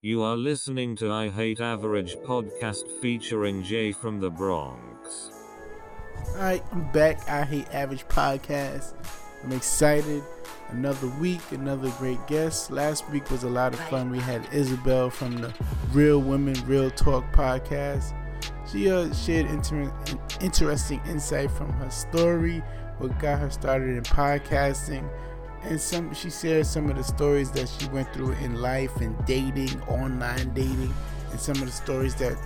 You are listening to I Hate Average podcast featuring Jay from the Bronx. Alright, I'm back. I Hate Average podcast. I'm excited. Another week, another great guest. Last week was a lot of fun. We had Isabel from the Real Women Real Talk podcast. She uh, shared inter- interesting insight from her story, what got her started in podcasting, and some she shared some of the stories that she went through in life and dating, online dating, and some of the stories that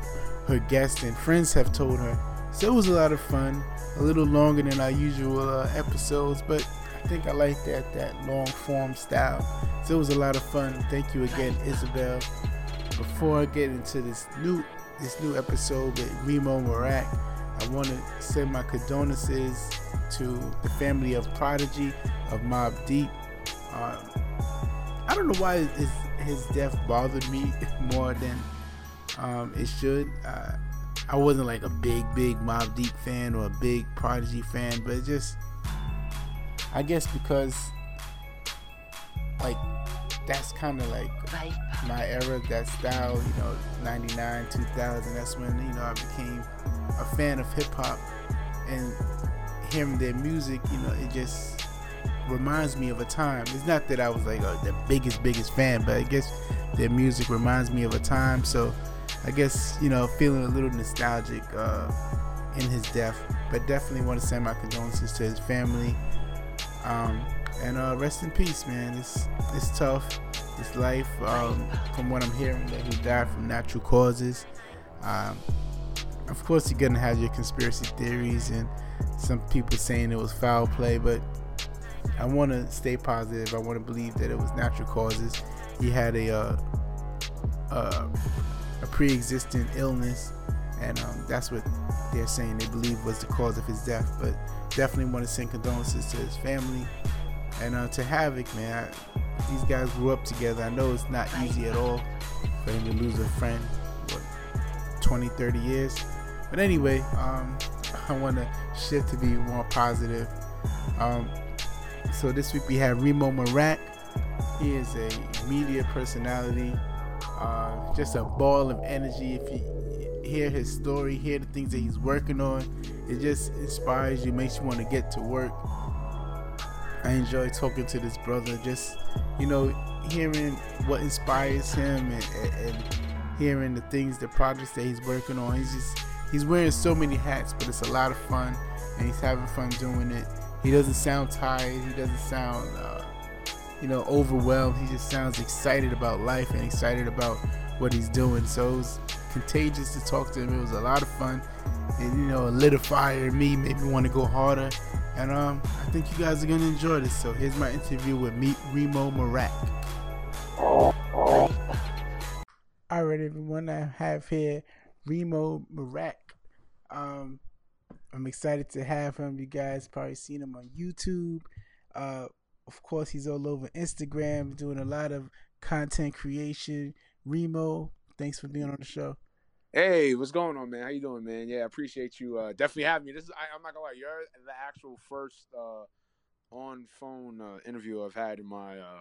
her guests and friends have told her. So it was a lot of fun, a little longer than our usual uh, episodes, but I think I like that that long form style. So it was a lot of fun. Thank you again, Isabel. Before I get into this new this new episode with Remo Marak, I want to send my condolences to the family of Prodigy of Mobb Deep. Um, I don't know why his, his death bothered me more than um, it should. Uh, I wasn't like a big, big Mobb Deep fan or a big Prodigy fan, but just, I guess because, like, that's kind of like my era, that style, you know, 99, 2000. That's when, you know, I became a fan of hip hop and hearing their music, you know, it just reminds me of a time. It's not that I was like uh, the biggest, biggest fan, but I guess their music reminds me of a time. So I guess, you know, feeling a little nostalgic uh, in his death, but definitely want to send my condolences to his family. Um, and uh, rest in peace, man. It's it's tough. It's life. Um, from what I'm hearing, that he died from natural causes. Um, of course, you're gonna have your conspiracy theories and some people saying it was foul play, but I want to stay positive. I want to believe that it was natural causes. He had a uh, uh, a pre-existing illness, and um, that's what they're saying they believe was the cause of his death. But definitely want to send condolences to his family and uh, to Havoc, man. I, these guys grew up together. I know it's not easy at all for him to lose a friend. What, 20, 30 years. But anyway, um, I want to shift to be more positive. Um, so this week we have Remo Marak. He is a media personality, uh, just a ball of energy. If you hear his story, hear the things that he's working on, it just inspires you, makes you want to get to work. I enjoy talking to this brother, just you know, hearing what inspires him and, and, and hearing the things, the projects that he's working on. He's just he's wearing so many hats, but it's a lot of fun, and he's having fun doing it. He doesn't sound tired. He doesn't sound, uh, you know, overwhelmed. He just sounds excited about life and excited about what he's doing. So it was contagious to talk to him. It was a lot of fun, and you know, lit a fire in me, made me want to go harder. And um, I think you guys are gonna enjoy this. So here's my interview with Meet Remo Marak. All right, everyone, I have here Remo Marak. Um, I'm excited to have him. You guys probably seen him on YouTube. Uh, of course, he's all over Instagram, doing a lot of content creation. Remo, thanks for being on the show. Hey, what's going on, man? How you doing, man? Yeah, I appreciate you uh, definitely having me. This is I, am not gonna lie, you're the actual first uh, on phone uh, interview I've had in my uh,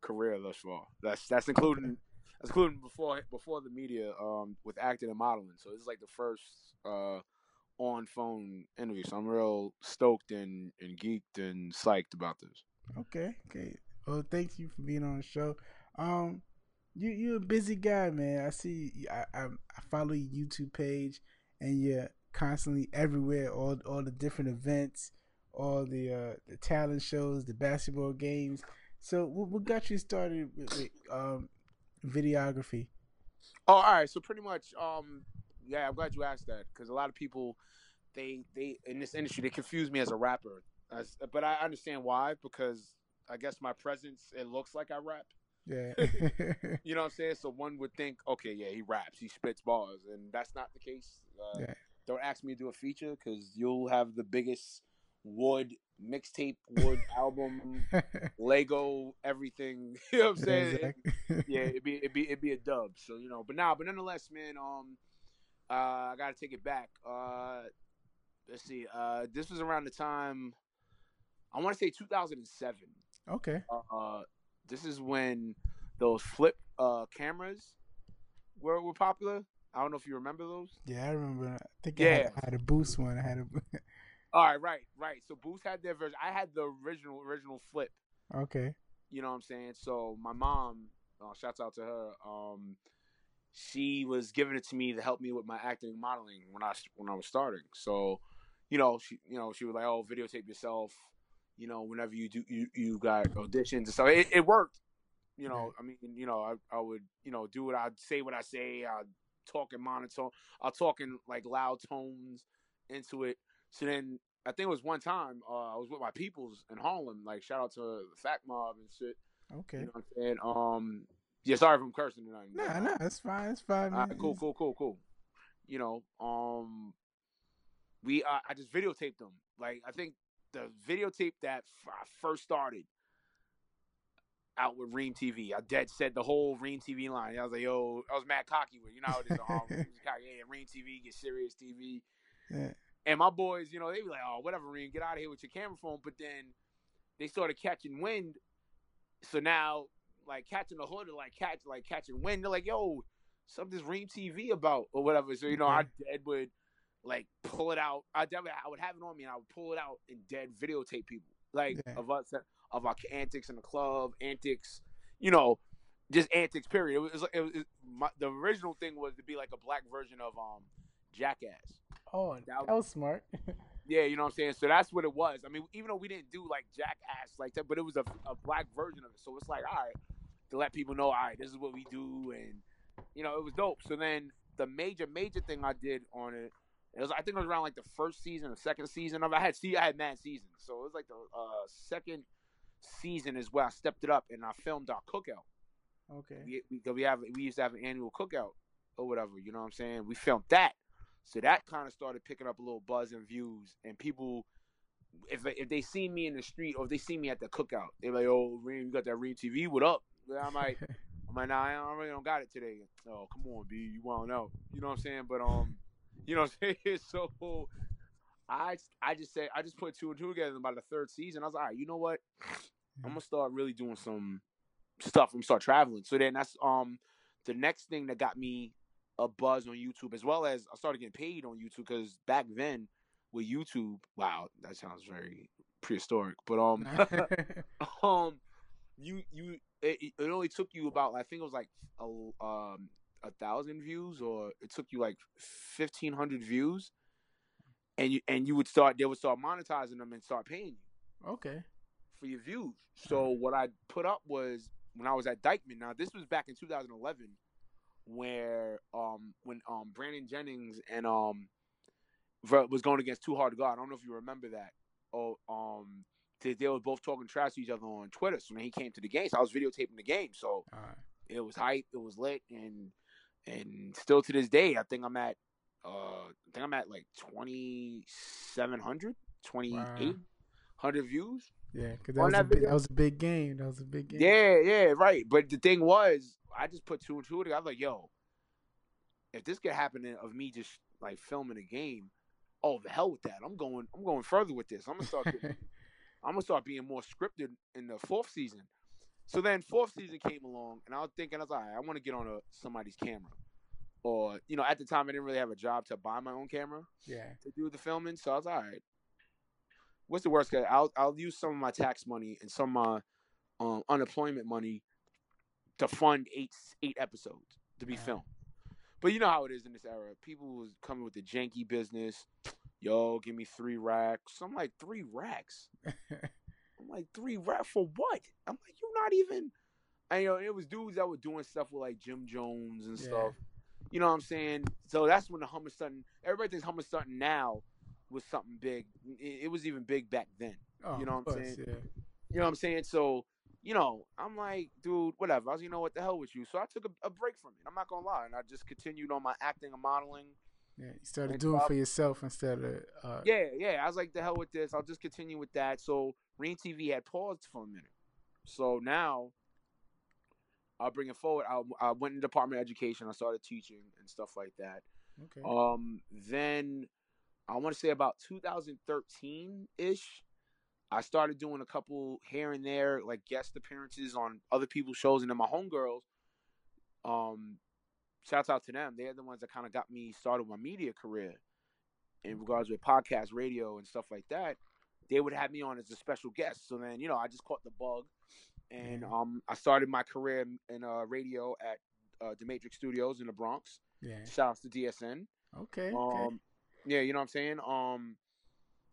career thus far. That's that's including including before before the media um, with acting and modeling. So this is like the first uh, on phone interview. So I'm real stoked and, and geeked and psyched about this. Okay, okay. Well, thank you for being on the show. Um, you you're a busy guy, man. I see. I I, I follow your YouTube page, and you're constantly everywhere. All all the different events, all the uh the talent shows, the basketball games. So what, got you started with, with um videography? Oh, all right. So pretty much, um, yeah, I'm glad you asked that because a lot of people, they they in this industry they confuse me as a rapper, as, but I understand why because I guess my presence it looks like I rap. Yeah. you know what I'm saying? So one would think, okay, yeah, he raps, he spits bars, and that's not the case. Uh, yeah. Don't ask me to do a feature because you'll have the biggest wood mixtape, wood album, Lego, everything. You know what I'm saying? Yeah, exactly. yeah, it'd be it'd be it'd be a dub. So you know, but now, but nonetheless, man, um, uh, I gotta take it back. Uh, let's see. Uh, this was around the time I want to say 2007. Okay. Uh, this is when those flip uh cameras were were popular. I don't know if you remember those. Yeah, I remember. I think I, had, I had a boost one. I had a. All right, right, right. So Boost had their version. I had the original original flip. okay. You know what I'm saying? So my mom, uh, shouts out to her. Um, she was giving it to me to help me with my acting and modeling when I when I was starting. So, you know, she you know she was like, "Oh, videotape yourself." You know, whenever you do you you got auditions and stuff. It, it worked. You know, I mean, you know, I, I would you know do what I'd say what I say. I'd talk in monotone. I'll talk in like loud tones into it. So then I think it was one time uh, I was with my peoples in Harlem. Like shout out to the Fact Mob and shit. Okay. You know what I'm saying? Um, yeah, sorry if I'm cursing tonight. Nah, nah, it's fine. It's fine. All Man. right, cool, cool, cool, cool. You know, um, we uh, I just videotaped them. Like I think the videotape that f- I first started out with Ream TV. I dead said the whole Ream TV line. I was like, yo, I was mad cocky with you know how it is. Um, cocky. yeah, Ream TV, get serious TV. Yeah. And my boys, you know, they be like, oh, whatever, Reem, get out of here with your camera phone. But then they started catching wind. So now, like catching the hood, or like catch, like catching wind. They're like, yo, something's Reem TV about or whatever. So you know, I dead would like pull it out. I definitely, I would have it on me, and I would pull it out and dead videotape people, like Yeah. of us, of our antics in the club, antics, you know, just antics. Period. It was, it was it, my, the original thing was to be like a black version of um Jackass. Oh, That that was smart. Yeah, you know what I'm saying. So that's what it was. I mean, even though we didn't do like jackass like that, but it was a, a black version of it. So it's like, all right, to let people know, all right, this is what we do, and you know, it was dope. So then the major, major thing I did on it, it was I think it was around like the first season or second season of. I had see, I had mad seasons, so it was like the uh, second season is where I stepped it up and I filmed our cookout. okay. We, we, we have we used to have an annual cookout or whatever. You know what I'm saying? We filmed that, so that kind of started picking up a little buzz and views, and people. If, if they see me in the street or if they see me at the cookout, they're like, "Oh, Reem, you got that Reem TV? What up?" I'm like, I'm like, "Nah, I really don't got it today." Oh, come on, B, you want out? You know what I'm saying? But um, you know what I'm saying? So I I just said I just put two and two together and by the third season. I was like, all right, you know what? I'm gonna start really doing some stuff. I'm gonna start traveling. So then that's um the next thing that got me a buzz on YouTube, as well as I started getting paid on YouTube because back then with YouTube, wow, that sounds very prehistoric, but um um you you it, it only took you about I think it was like a um a thousand views or it took you like fifteen hundred views, and you and you would start they would start monetizing them and start paying you okay. for your views. So what I put up was when I was at Dyckman. Now this was back in 2011, where um when um Brandon Jennings and um was going against Too Hard to God. I don't know if you remember that. Oh um they, they were both talking trash to each other on Twitter. So when he came to the game, so I was videotaping the game. So right. it was hype, it was lit, and and still to this day, I think I'm at uh I think I'm at like 2700, 2800 views. Yeah, because that was a that big, that was a big game. That was a big game. Yeah, yeah, right. But the thing was, I just put two and two together. I was like, yo, if this could happen of me just like filming a game, oh the hell with that. I'm going I'm going further with this. I'm gonna start getting, I'm gonna start being more scripted in the fourth season. So then fourth season came along and I was thinking I was like, I want to get on a somebody's camera. Or, you know, at the time I didn't really have a job to buy my own camera yeah. to do the filming. So I was like, all right. What's the worst case? I'll I'll use some of my tax money and some of my um, unemployment money to fund eight eight episodes to be filmed. But you know how it is in this era. People was coming with the janky business. Yo, give me three racks. I'm like three racks. I'm like three racks for what? I'm like you're not even. And you know, it was dudes that were doing stuff with like Jim Jones and Yeah. stuff. You know what I'm saying? So that's when the Hummer Sutton. Everybody thinks Hummer Sutton now was something big. It, was even big back then. Oh, You know what I'm course, saying? Yeah. You know what I'm saying? So, you know, I'm like, dude, whatever. I was, you know what the hell with you. So I took a, a break from it. I'm not gonna lie, and I just continued on my acting and modeling. Yeah. You started doing for yourself instead of uh, Yeah, yeah. I was like, the hell with this. I'll just continue with that. So Rain TV had paused for a minute. So now I'll bring it forward. I, I went in Department of Education. I started teaching and stuff like that. Okay. Um, then I want to say about 2013 ish, I started doing a couple here and there, like guest appearances on other people's shows, and then my homegirls um, shouts out to them. They're the ones that kind of got me started my media career in regards with podcast, radio, and stuff like that. They would have me on as a special guest. So then, you know, I just caught the bug, and um, I started my career in, uh, radio at uh, the Matrix Studios in the Bronx. Yeah. Shout out to DSN. Okay. okay. Yeah, you know what I'm saying. Um,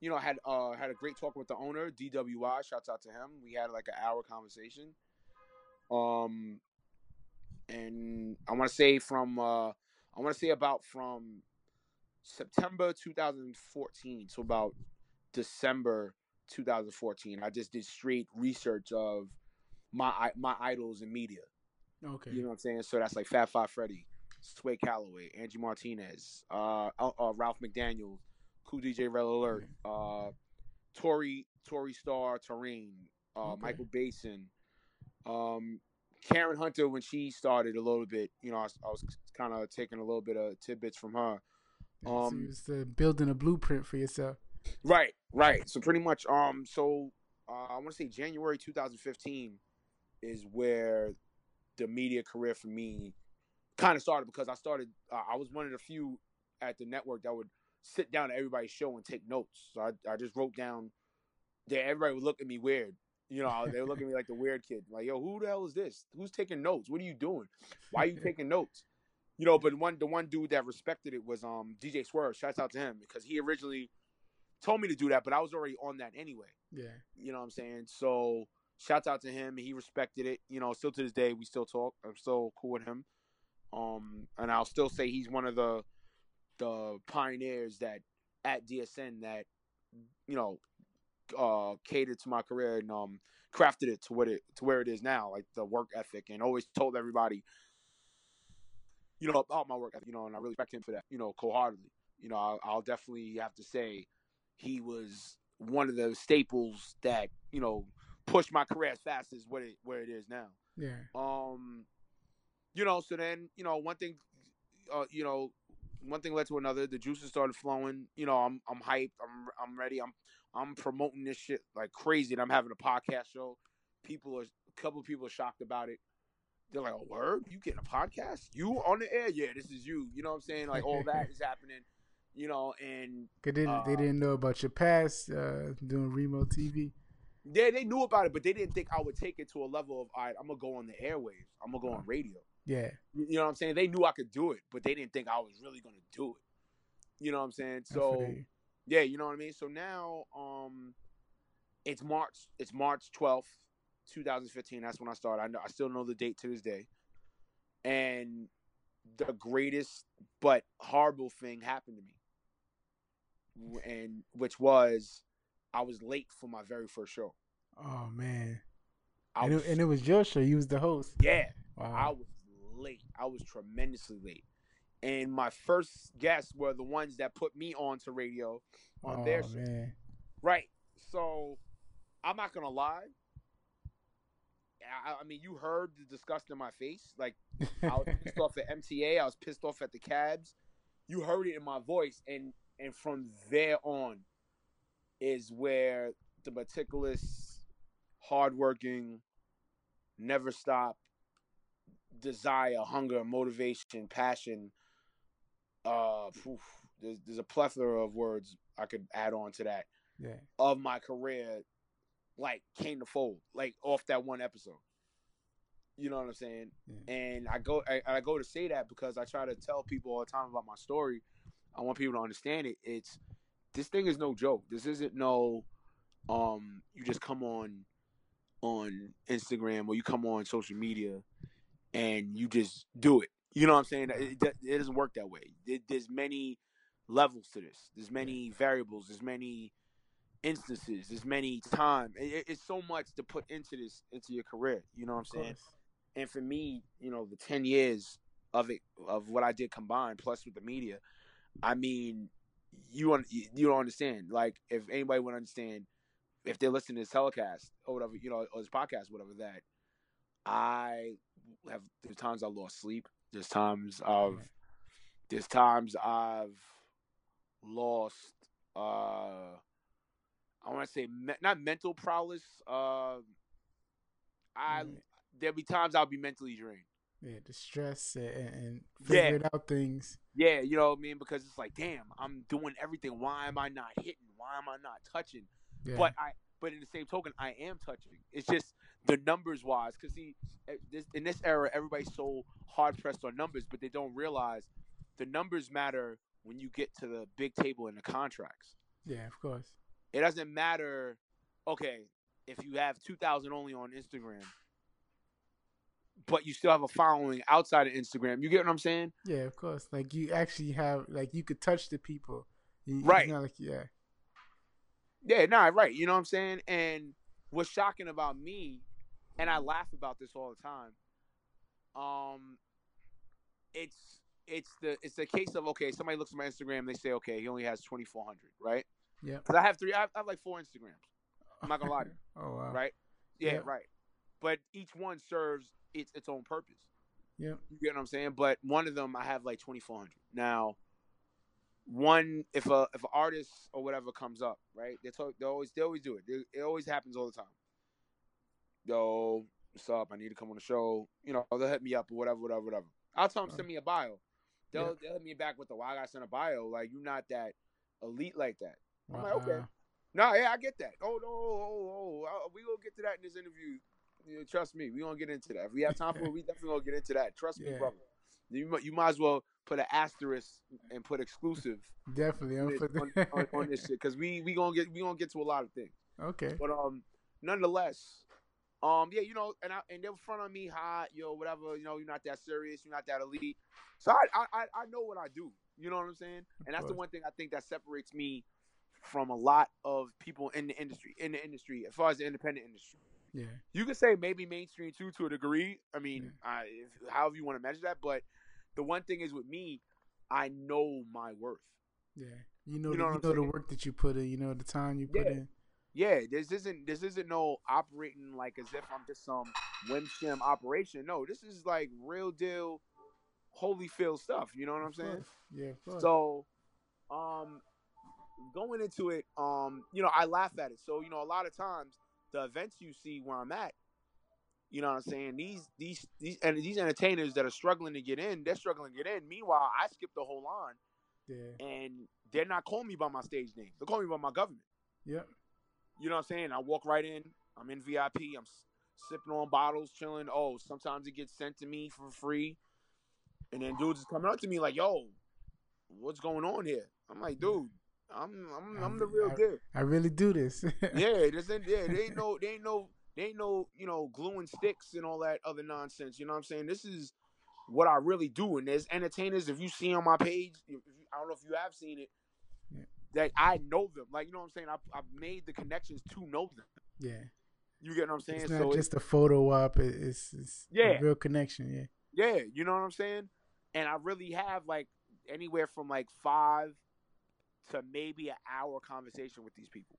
you know, I had uh had a great talk with the owner, DWI. Shouts out to him. We had like an hour conversation. Um, and I want to say from uh, I want to say about from September 2014 to about December 2014. I just did straight research of my my idols in media. okay. You know what I'm saying? So that's like Fab Five Freddy, Sway Calloway, Angie Martinez, uh, uh, uh, Ralph McDaniel, Kool DJ Red Alert, uh, Tori Tori Star Torain, uh, Okay. Michael Baisden, um, Karen Hunter when she started a little bit. You know, I was, I was kind of taking a little bit of tidbits from her. So um, you was uh, building a blueprint for yourself. Right, right. So pretty much, um, so uh, I want to say January 2015 is where the media career for me kind of started because I started. Uh, I was one of the few at the network that would sit down at everybody's show and take notes. So I, I just wrote down. That everybody would look at me weird. You know, they would look at me like the weird kid. Like, yo, who the hell is this? Who's taking notes? What are you doing? Why are you taking notes? You know, but one the one dude that respected it was um DJ Swerve. Shouts out to him because he originally told me to do that, but I was already on that anyway. Yeah. You know what I'm saying? So shouts out to him. He respected it. You know, still to this day we still talk. I'm still cool with him. Um, and I'll still say he's one of the the pioneers that at DSN that you know uh catered to my career and um crafted it to what it to where it is now, like the work ethic and always told everybody you know about my work ethic, you know, and I really respect him for that, you know, cold-heartedly. You know, I'll, I'll definitely have to say he was one of the staples that you know pushed my career as fast as what it where it is now. Yeah. Um, you know, so then you know one thing, uh, you know, one thing led to another. The juices started flowing. You know, I'm I'm hyped. I'm I'm ready. I'm I'm promoting this shit like crazy. And I'm having a podcast show. People are a couple of people are shocked about it. They're like, "Oh, word! You getting a podcast? You on the air? Yeah, this is you. You know what I'm saying? Like all that is happening. You know, and Cause they, Uh, they didn't know about your past uh, doing Remo TV. Yeah, they knew about it, but they didn't think I would take it to a level of, all right, I'm gonna go on the airwaves. I'm gonna go on radio. Yeah. You know what I'm saying? They knew I could do it, but they didn't think I was really gonna do it. You know what I'm saying? So yeah, you know what I mean. So now, um, it's March. It's March 12th, 2015. That's when I started. I know. I still know the date to this day. And the greatest but horrible thing happened to me, and which was I was late for my very first show. Oh man. I And was, it, and it was your show. You was the host. yeah, I was late. I was tremendously late. And my first guests were the ones that put me on to radio on oh their show. man. Right. So I'm not gonna lie. I, I mean, you heard the disgust in my face. Like I was pissed off at MTA. I was pissed off at the cabs. You heard it in my voice, and and from there on is where the meticulous, hardworking, never stop desire, hunger, motivation, passion. Uh, phew, there's there's a plethora of words I could add on to that yeah. of my career like came to fold like off that one episode you know what i'm saying Yeah. and i go I, I go to say that because i try to tell people all the time about my story i want people to understand it it's this thing is no joke this isn't no um you just come on on instagram or you come on social media and you just do it. You know what i'm saying? It, it, doesn't work that way. There- there's many levels to this. There's many variables. There's many instances. There's many time. It- it's so much to put into this into your career. You know what i'm saying? and for me, you know, the ten years of it of what I did combined plus with the media, I mean, you un- you don't understand. Like, if anybody would understand, if they're listening to this telecast or whatever, you know, or this podcast, whatever that, I have there's times I lost sleep. There's times Yeah. there's times I've lost. uh I want to say me- not mental prowess. Uh, I Right. there'll be times I'll be mentally drained. Yeah, the stress and, and Yeah. figuring out things. Yeah, you know what I mean? Because it's like, damn, I'm doing everything. Why am I not hitting? Why am I not touching? Yeah. But I, but in the same token, I am touching. It's just the numbers wise, because see, eh, this, in this era, everybody's so hard pressed on numbers, but they don't realize the numbers matter when you get to the big table in the contracts. yeah, of course. It doesn't matter. Okay, if you have two thousand only on Instagram, but you still have a following outside of Instagram, you get what I'm saying? Yeah, of course. Like you actually have like you could touch the people. You- Right. like yeah. Yeah, nah, right. You know what I'm saying? And what's shocking about me, and I laugh about this all the time. Um, it's it's the it's the case of okay, somebody looks at my Instagram, they say okay, he only has 2,400, right? Yeah. Because I have three, I have, I have like four Instagrams. I'm not gonna lie to you, Oh wow. right? Yeah, Yeah. right. But each one serves its its own purpose. Yeah. You get what I'm saying? But one of them I have like 2,400 now. One, if a if an artist or whatever comes up, right? They talk, they always they always do it. They- it always happens all the time. Yo, what's up? I need to come on the show. You know, they'll hit me up or whatever, whatever, whatever. I'll tell them Uh, send me a bio. They'll yeah. they'll hit me back with the why I sent a bio. Like you're not that elite like that. I'm Wow. like, okay. No, yeah, I get that. Oh no, oh, oh, oh. we gonna get to that in this interview. Yeah, trust me, we gonna get into that. If we have time for it, we definitely gonna get into that. Trust me, Yeah. brother. You you might as well put an asterisk and put exclusive Definitely. I'm on, on, on, on this shit because we we gonna get we gonna get to a lot of things. okay. But um, nonetheless, um, yeah, you know, and I and they were front on me hot, yo, whatever. You know, you're not that serious, you're not that elite. So I I I- know what I do. You know what I'm saying? And that's the one thing I think that separates me from a lot of people in the industry. In the industry, as far as the independent industry, Yeah. you could say maybe mainstream too to a degree. I mean, Yeah. I, if, however you want to measure that. But the one thing is with me, I know my worth. Yeah. You know, You know what you know the work that you put in. You know the time you put Yeah. in. Yeah, this isn't this isn't no operating like as if I'm just some whimsham operation. No, this is like real deal, holy Holyfield stuff. You know what I'm saying? Yeah. So, um, going into it, um, you know, I laugh at it. So, you know, a lot of times the events you see where I'm at, you know what I'm saying? These these these and these entertainers that are struggling to get in, they're struggling to get in. Meanwhile, I skip the whole line, yeah. and they're not calling me by my stage name. They're calling me by my government. Yep. You know what I'm saying? I walk right in. I'm in VIP. I'm s- sipping on bottles, chilling. Oh, sometimes it gets sent to me for free. And then dudes is coming up to me like, "Yo, what's going on here?" I'm like, "Dude, I'm I'm I'm the real I- deal." I really do this. Yeah, this ain't yeah, they ain't no they ain't no they ain't no, you know, gluing sticks and all that other nonsense. You know what I'm saying? This is what I really do. And there's entertainers, if you see on my page, if I don't know if you have seen it, That I know them. Like, you know what I'm saying? I've, I've made the connections to know them. yeah. You get what I'm saying? It's so not it's, just a photo op. It's, it's Yeah. a real connection. Yeah. yeah, you know what I'm saying? And I really have like anywhere from like five to maybe an hour conversation with these people.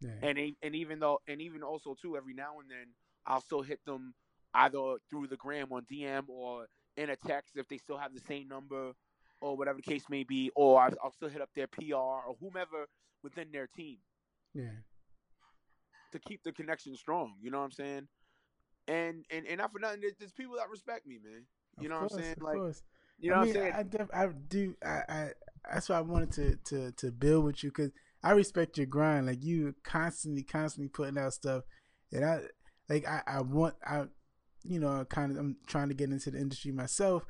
Yeah. and and even though and even also too every now and then I'll still hit them either through the gram on DM or in a text if they still have the same number or whatever the case may be, or I'll still hit up their PR or whomever within their team yeah. to keep the connection strong. You know what I'm saying? And and and not for nothing, there's, people that respect me, man. You Of know course, what I'm saying? Of Like course. you know I what I'm saying? I, def- I do. I, I that's why I wanted to to to build with you because I respect your grind. Like you constantly, constantly putting out stuff, and I like I I want I you know kind of I'm trying to get into the industry myself,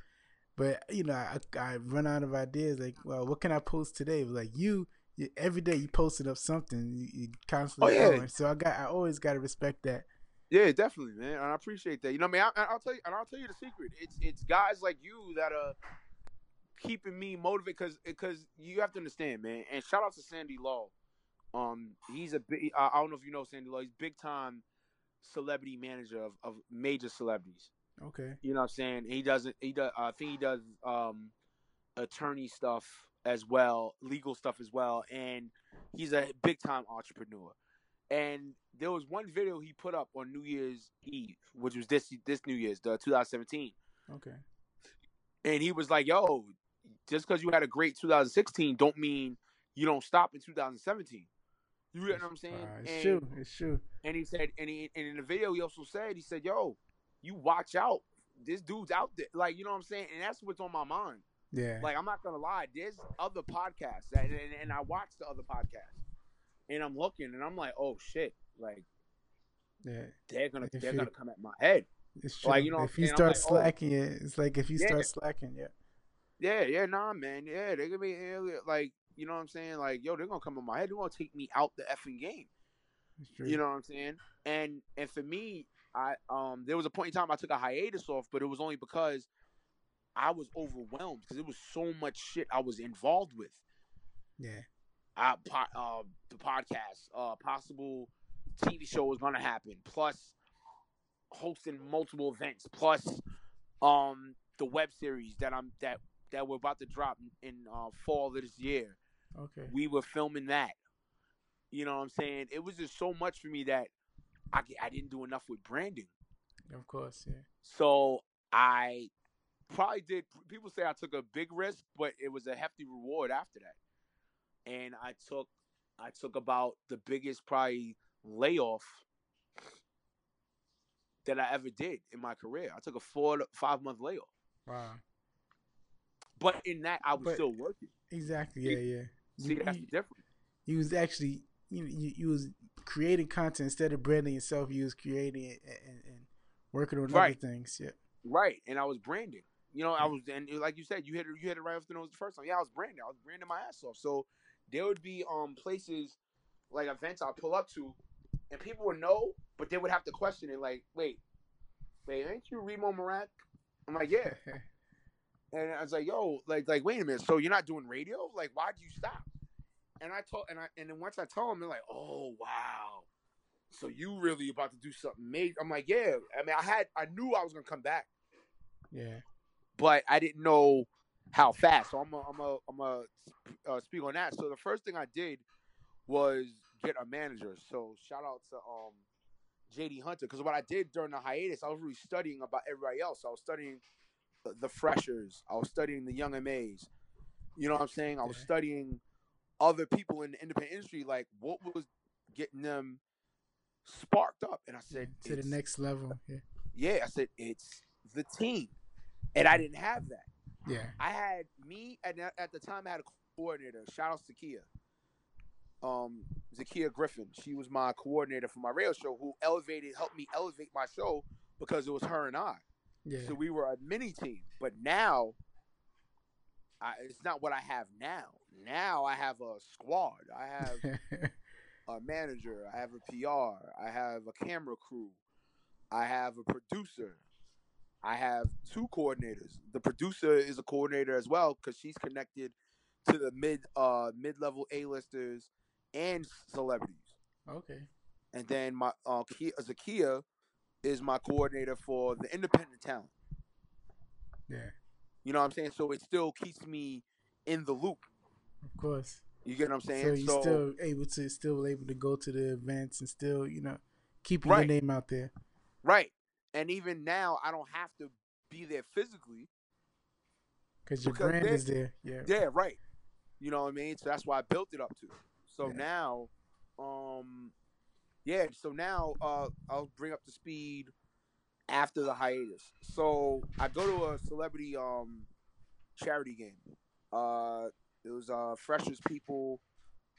but you know I I run out of ideas. Like, well, what can I post today? Like you. you every day you posted up something, you, you constantly Oh, yeah. going. So I got, I always got to respect that. Yeah, definitely, man. And I appreciate that. You know, I mean, I, I'll tell you, and I'll tell you the secret. It's it's guys like you that are keeping me motivated because because you have to understand, man. And shout out to Sandy Law. Um, he's a big. I I don't know if you know Sandy Law. He's big time celebrity manager of, of major celebrities. Okay. You know what I'm saying? He doesn't. He does. I think he does um, attorney stuff as well, legal stuff as well, and he's a big time entrepreneur. And there was one video he put up on New Year's Eve, which was this this New Year's, the 2017, Okay. and he was like, "Yo, just because you had a great 2016, don't mean you don't stop in 2017." You get what I'm saying? Uh, it's And- true. It's true. and he said, and, he, and in the video, he also said, he said, "Yo, you watch out this dude's out there. Like, you know what I'm saying? And that's what's on my mind. Yeah. Like, I'm not gonna lie. There's other podcasts, and, and, and I watch the other podcasts, and I'm looking, and I'm like, oh shit, like yeah. they're gonna they're you- gonna come at my head. It's true. Like, you know if you start like, oh. slacking, it's like if you Yeah. start slacking, yeah. Yeah, yeah, nah, man. Yeah, they're gonna be like, you know what I'm saying? Like, yo, they're gonna come at my head. They're gonna take me out the effing game. It's true. You know what I'm saying? And and for me, I um there was a point in time I took a hiatus off, but it was only because I was overwhelmed because it was so much shit I was involved with. yeah. Uh, po- uh the podcast, uh, possible TV show was gonna happen, plus hosting multiple events, plus um the web series that I'm that that we're about to drop in, in uh, fall of this year Okay. we were filming that. You know what I'm saying? It was just so much for me that I, I didn't do enough with branding. Of course, yeah. So I probably did. People say I took a big risk, but it was a hefty reward after that. And I took, I took about the biggest probably layoff that I ever did in my career. I took a four to five month layoff, Wow. but in that I was But- still working. Exactly. Yeah, yeah. See, You- that's you- the difference. you was actually you you, you was creating content instead of branding yourself. You was creating it and, and, working on Right. other things. Yeah. Right, and I was branding. You know, I was, and like you said, you hit it, you hit it right off the nose the first time. Yeah, I was branding. I was branding my ass off. So there would be um places like events I'd pull up to, and people would know, but they would have to question it. Like, wait, wait, ain't you Remo Marak? I'm like, yeah. And I was like, yo, like, like, wait a minute. So you're not doing radio? Like, why'd you stop? And I told, and I, and then once I told them, they're like, oh wow. So you really about to do something major? I'm like, yeah. I mean, I had, I knew I was gonna come back yeah. but I didn't know how fast. So I'm a, I'm a, I'm a uh, speak on that. So the first thing I did was get a manager. So shout out to um JD Hunter because what I did during the hiatus, I was really studying about everybody else. I was studying the, the freshers. I was studying the young MAs. You know what I'm saying? I was Yeah. studying other people in the independent industry, like what was getting them sparked up. And I said, to the next level. Yeah. yeah, I said it's the team, and I didn't have that. Yeah. I had me at at the time. I had a coordinator. Shout out to Kia, Um, Zakia Griffin. She was my coordinator for my radio show, who elevated, helped me elevate my show because it was her and I. Yeah. So we were a mini team. But now, I, it's not what I have now. Now I have a squad. I have a manager, I have a PR, I have a camera crew, I have a producer, I have two coordinators. The producer is a coordinator as well because she's connected to the mid uh mid level A listers and celebrities. okay. And then my uh Kia, Zakia is my coordinator for the independent talent. Yeah. You know what I'm saying? So it still keeps me in the loop. Of course. You get what I'm saying? So you're still able to still able to go to the events and still you know keeping Right. your name out there. right. And even now I don't have to be there physically. Because your Because brand is there. Yeah. Yeah, right. You know what I mean? So that's why I built it up to. So Yeah. now, um, yeah. So now, uh, I'll bring up the speed after the hiatus. So I go to a celebrity um charity game. Uh, it was uh freshers people.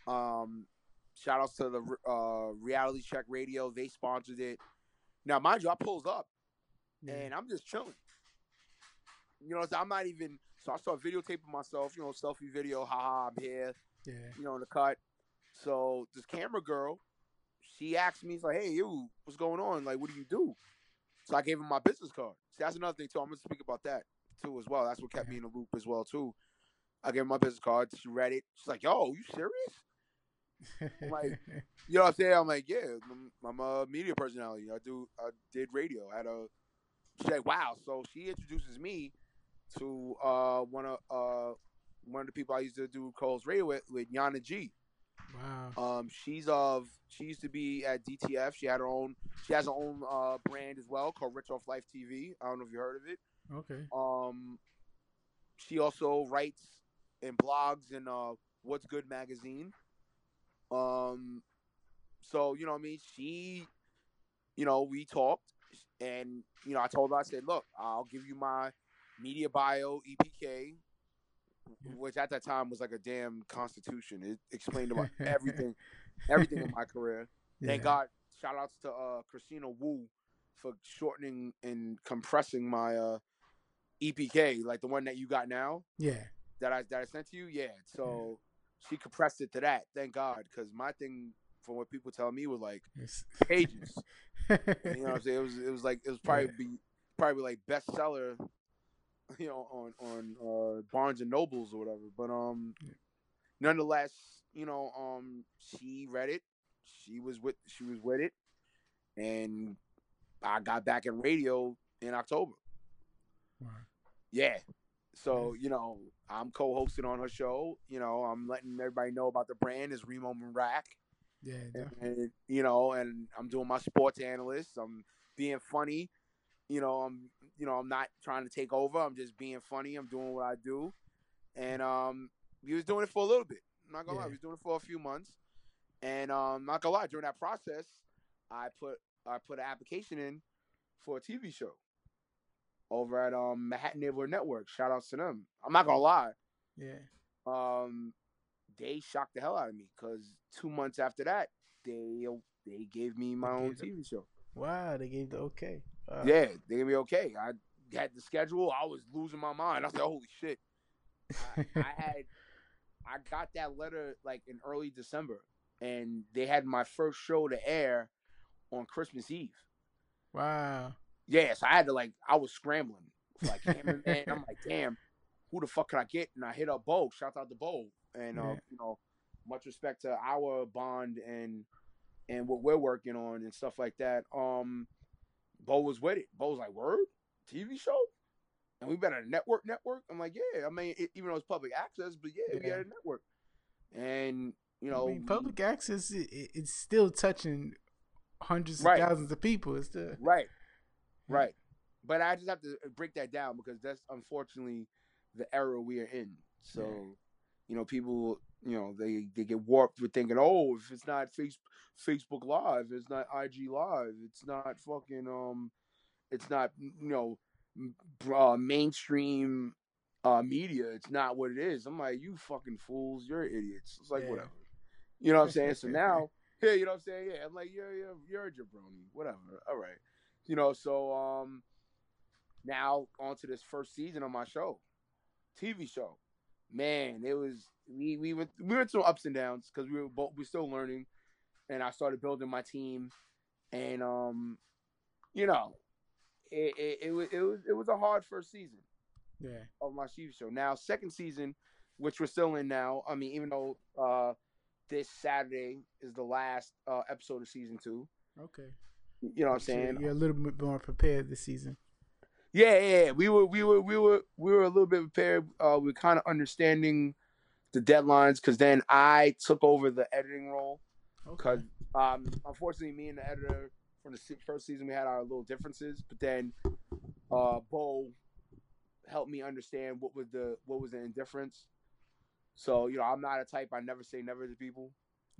Um, shout outs to the uh Reality Check Radio. They sponsored it. Now, mind you, I pulls up Yeah. and I'm just chilling. You know, so I'm not even. So I start videotaping myself. You know, selfie video. Haha, I'm here. yeah. You know, in the cut. So this camera girl, she asked me, "She's like, hey, you, what's going on? Like, what do you do?" So I gave her my business card. See, that's another thing too. I'm gonna speak about that too as well. That's what kept me in the loop as well too. I gave her my business card. She read it. She's like, "Yo, you serious?" I'm like- You know what I'm saying? I'm like, yeah, I'm, I'm a media personality. I do, I did radio. I had a, she's like, wow. So she introduces me to uh one of uh one of the people I used to do Cole's radio with, with Yana G. wow. Um, she's of she used to be at DTF. She had her own, she has her own uh brand as well called Rich Off Life TV. I don't know if you heard of it. Okay. Um, she also writes and blogs and uh What's Good magazine. Um, so you know what I mean. She, you know, we talked. And you know, I told her, I said, look, I'll give you my media bio, EPK, which at that time was like a damn constitution. It explained about everything, everything in my career. Thank God. Shout outs to uh, Christina Wu for shortening and compressing my uh, EPK, like the one that you got now Yeah. That I that I sent to you. Yeah, so she compressed it to that. Thank God, because my thing, from what people tell me, was like pages. you know what I'm saying? It was it was like it was probably Yeah. be probably like bestseller, you know, on on uh, Barnes and Nobles or whatever. But um, Yeah. nonetheless, you know, um, she read it. She was with she was with it, and I got back in radio in October. Wow. Yeah. So, you know, I'm co-hosting on her show. You know, I'm letting everybody know about the brand is Remo Rack. Yeah. And, definitely. and, you know, and I'm doing my sports analyst. I'm being funny. You know, I'm you know, I'm not trying to take over. I'm just being funny. I'm doing what I do. And um he was doing it for a little bit. I'm not gonna lie, he was doing it for a few months. And um not gonna lie, during that process, I put I put an application in for a TV show over at um Manhattan Neighborhood Network. Shout outs to them. I'm not gonna lie. Yeah. Um they shocked the hell out of me because two months after that, they they gave me my They own TV show. Wow. They gave the okay. Wow. Yeah, they gave me okay. I had the schedule. I was losing my mind. I said, "Holy shit!" I, I had, I got that letter like in early December, and they had my first show to air on Christmas Eve. wow. Yeah, so I had to like, I was scrambling for like cameraman. I'm like, damn, who the fuck can I get? And I hit up Bo. Shout out to Bo, and uh, Yeah. you know, much respect to our bond and and what we're working on and stuff like that. Um, Bo was with it. Bo was like, word, TV show. And we been a network, network. I'm like, yeah. I mean, it, even though it's public access, but yeah, we Yeah. had a network. And you know, I mean, we- public access. It, it- it's still touching hundreds Right. of thousands of people. It's still. Right. Right. But I just have to uh, break that down because that's unfortunately the era we are in. So, Yeah. you know, people, you know, they, they get warped with thinking, oh, if it's not face, Facebook Live, it's not IG Live, it's not fucking, um, it's not, you know, uh, mainstream uh, media. It's not what it is. I'm like, you fucking fools, you're idiots. It's like, Yeah. whatever. You know what I'm saying? So now, yeah, you know what I'm saying? Yeah, I'm like, you're, you're, you're a jabroni. Whatever. All right you know so um now on to this first season of my show tv show man it was we we went we went through ups and downs because we were both we're still learning and i started building my team and um you know it it, it was it was it was a hard first season Yeah. of my TV show. Now, second season, which we're still in now. I mean, even though uh, this Saturday is the last uh, episode of season two. Okay. You know what I'm So saying? you're a little bit more prepared this season. Yeah, yeah, yeah. We were, we were, we were, we were a little bit prepared. Uh, we are kind of understanding the deadlines because then I took over the editing role because, um, unfortunately, me and the editor from the first season we had our little differences, but then, uh, Bo helped me understand what was the what was the indifference. So you know, I'm not a type I never say never to people.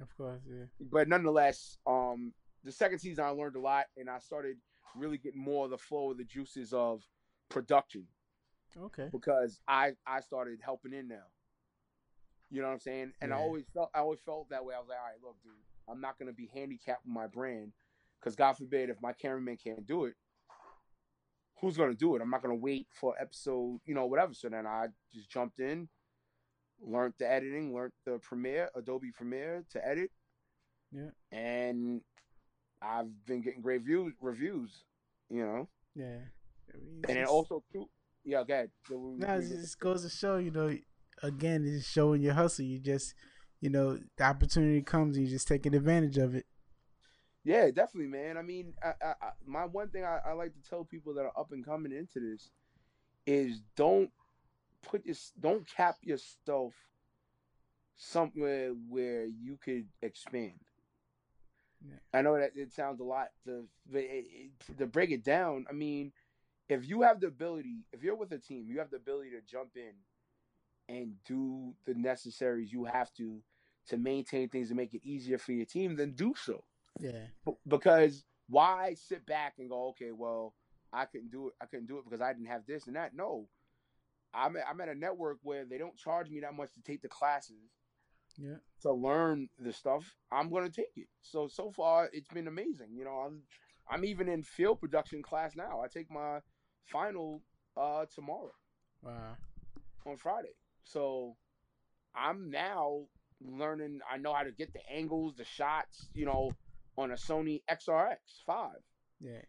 Of course, yeah. but nonetheless, um, the second season I learned a lot, and I started really getting more of the flow of the juices of production Okay. because I I started helping in now. You know what I'm saying? And I always felt I always felt that way. I was like, all right, look, dude, I'm not gonna be handicapped with my brand because God forbid if my cameraman can't do it, who's gonna do it? I'm not gonna wait for episode, you know, whatever. So then I just jumped in, learned the editing, learned the Premiere, Adobe Premiere to edit. Yeah. And I've been getting great views reviews, you know. Yeah. I mean, And then it's- also too yeah, go ahead. So we- No, it just goes to show, you know, again, it's showing your hustle. You just, you know, the opportunity comes and you just taking advantage of it. Yeah, definitely, man. I mean, I, I, I, my one thing I, I like to tell people that are up and coming into this is don't put your don't cap yourself somewhere where you could expand. Yeah. I know that it sounds a lot to but it, it, to break it down. I mean, if you have the ability, if you're with a team, you have the ability to jump in and do the necessaries you have to to maintain things and make it easier for your team, then do so Yeah. Because why sit back and go, okay, well, I couldn't do it. I couldn't do it because I didn't have this and that. No, I'm at, I'm at a network where they don't charge me that much to take the classes Yeah. to learn the stuff. I'm gonna take it. So so far, it's been amazing. You know, I'm I'm even in field production class now. I take my final uh tomorrow Wow. on Friday. So I'm now learning. I know how to get the angles, the shots. You know, on a Sony XRX five. Yeah.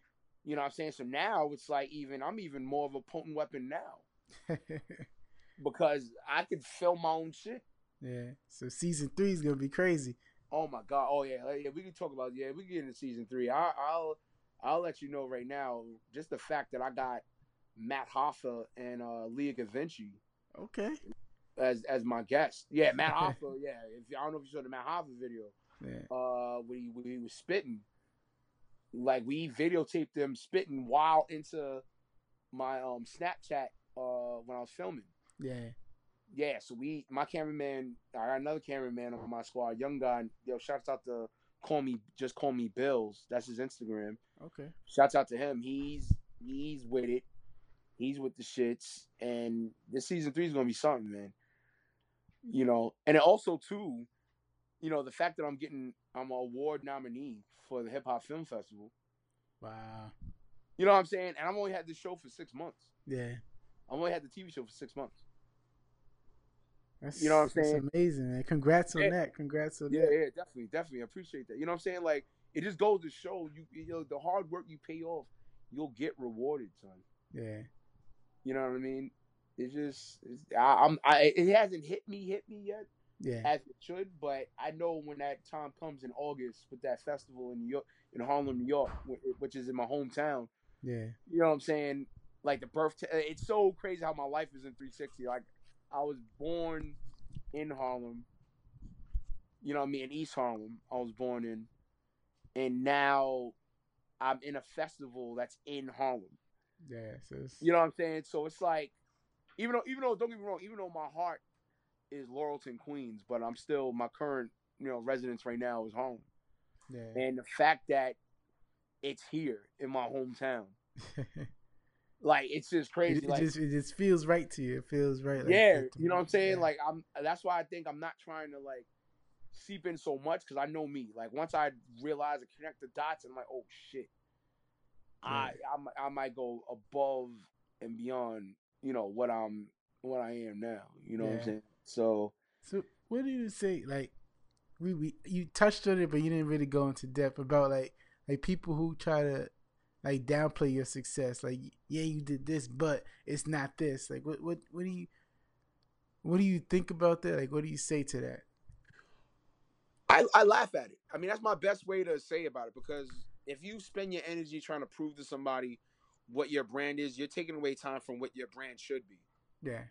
You know what I'm saying? So now it's like even I'm even more of a potent weapon now because I can film my own shit. Yeah. So season three is gonna be crazy. Oh my god! Oh yeah, yeah. We can talk about yeah. We can get into season three. I, I'll I'll let you know right now. Just the fact that I got Math Hoffa and uh, Leah Gavinci Okay. as as my guests. Yeah, Math Hoffa. Yeah, if I don't know if you saw the Math Hoffa video. Yeah. Uh, he when was spitting, like we videotaped them spitting while into my um Snapchat uh when I was filming. Yeah. Yeah, so we my cameraman, I got another cameraman on my squad, young guy. Yo, shouts out to call me just call me Bills. That's his Instagram. Okay. Shouts out to him. He's he's with it. He's with the shits. And this season three is gonna be something, man. You know, and it also too, you know, the fact that I'm getting I'm an award nominee for the Hip Hop Film Festival. Wow. You know what I'm saying? And I've only had this show for six months. Yeah. I've only had the TV show for six months. That's, You know what I'm that's saying? amazing, man. Congrats on Yeah. that. Congrats on Yeah, that. yeah, definitely, definitely. I appreciate that. You know what I'm saying? Like it just goes to show you, you know, the hard work you pay off, you'll get rewarded, son. Yeah. You know what I mean? It's just, it's, I, I'm, I, it hasn't hit me, hit me yet Yeah. as it should, but I know when that time comes in August with that festival in New York, in Harlem, New York, which is in my hometown. Yeah. You know what I'm saying? Like the birth, it's so crazy how my life is in 360. Like I was born in Harlem. You know what I mean? In East Harlem, I was born in, and now I'm in a festival that's in Harlem. Yeah. You know what I'm saying? So it's like, even though, even though, don't get me wrong, even though my heart is Laurelton, Queens, but I'm still my current, you know, residence right now is home. yeah. And the fact that it's here in my hometown, like it's just crazy. it like, just it just feels right to you. It feels right. Like yeah, you know what I'm saying? Yeah. Like I'm. That's why I think I'm not trying to like seep in so much because I know me. Like once I realize and connect the dots, I'm like, oh shit, I I'm, I might go above and beyond. You know what I'm what I am now. You know what I'm saying? So So what do you say? Like we, we you touched on it, but you didn't really go into depth about like like people who try to like downplay your success. Like yeah, you did this, but it's not this. Like what what what do you what do you think about that? Like what do you say to that? I, I laugh at it. I mean, that's my best way to say about it because if you spend your energy trying to prove to somebody what your brand is, you're taking away time from what your brand should be. Yeah,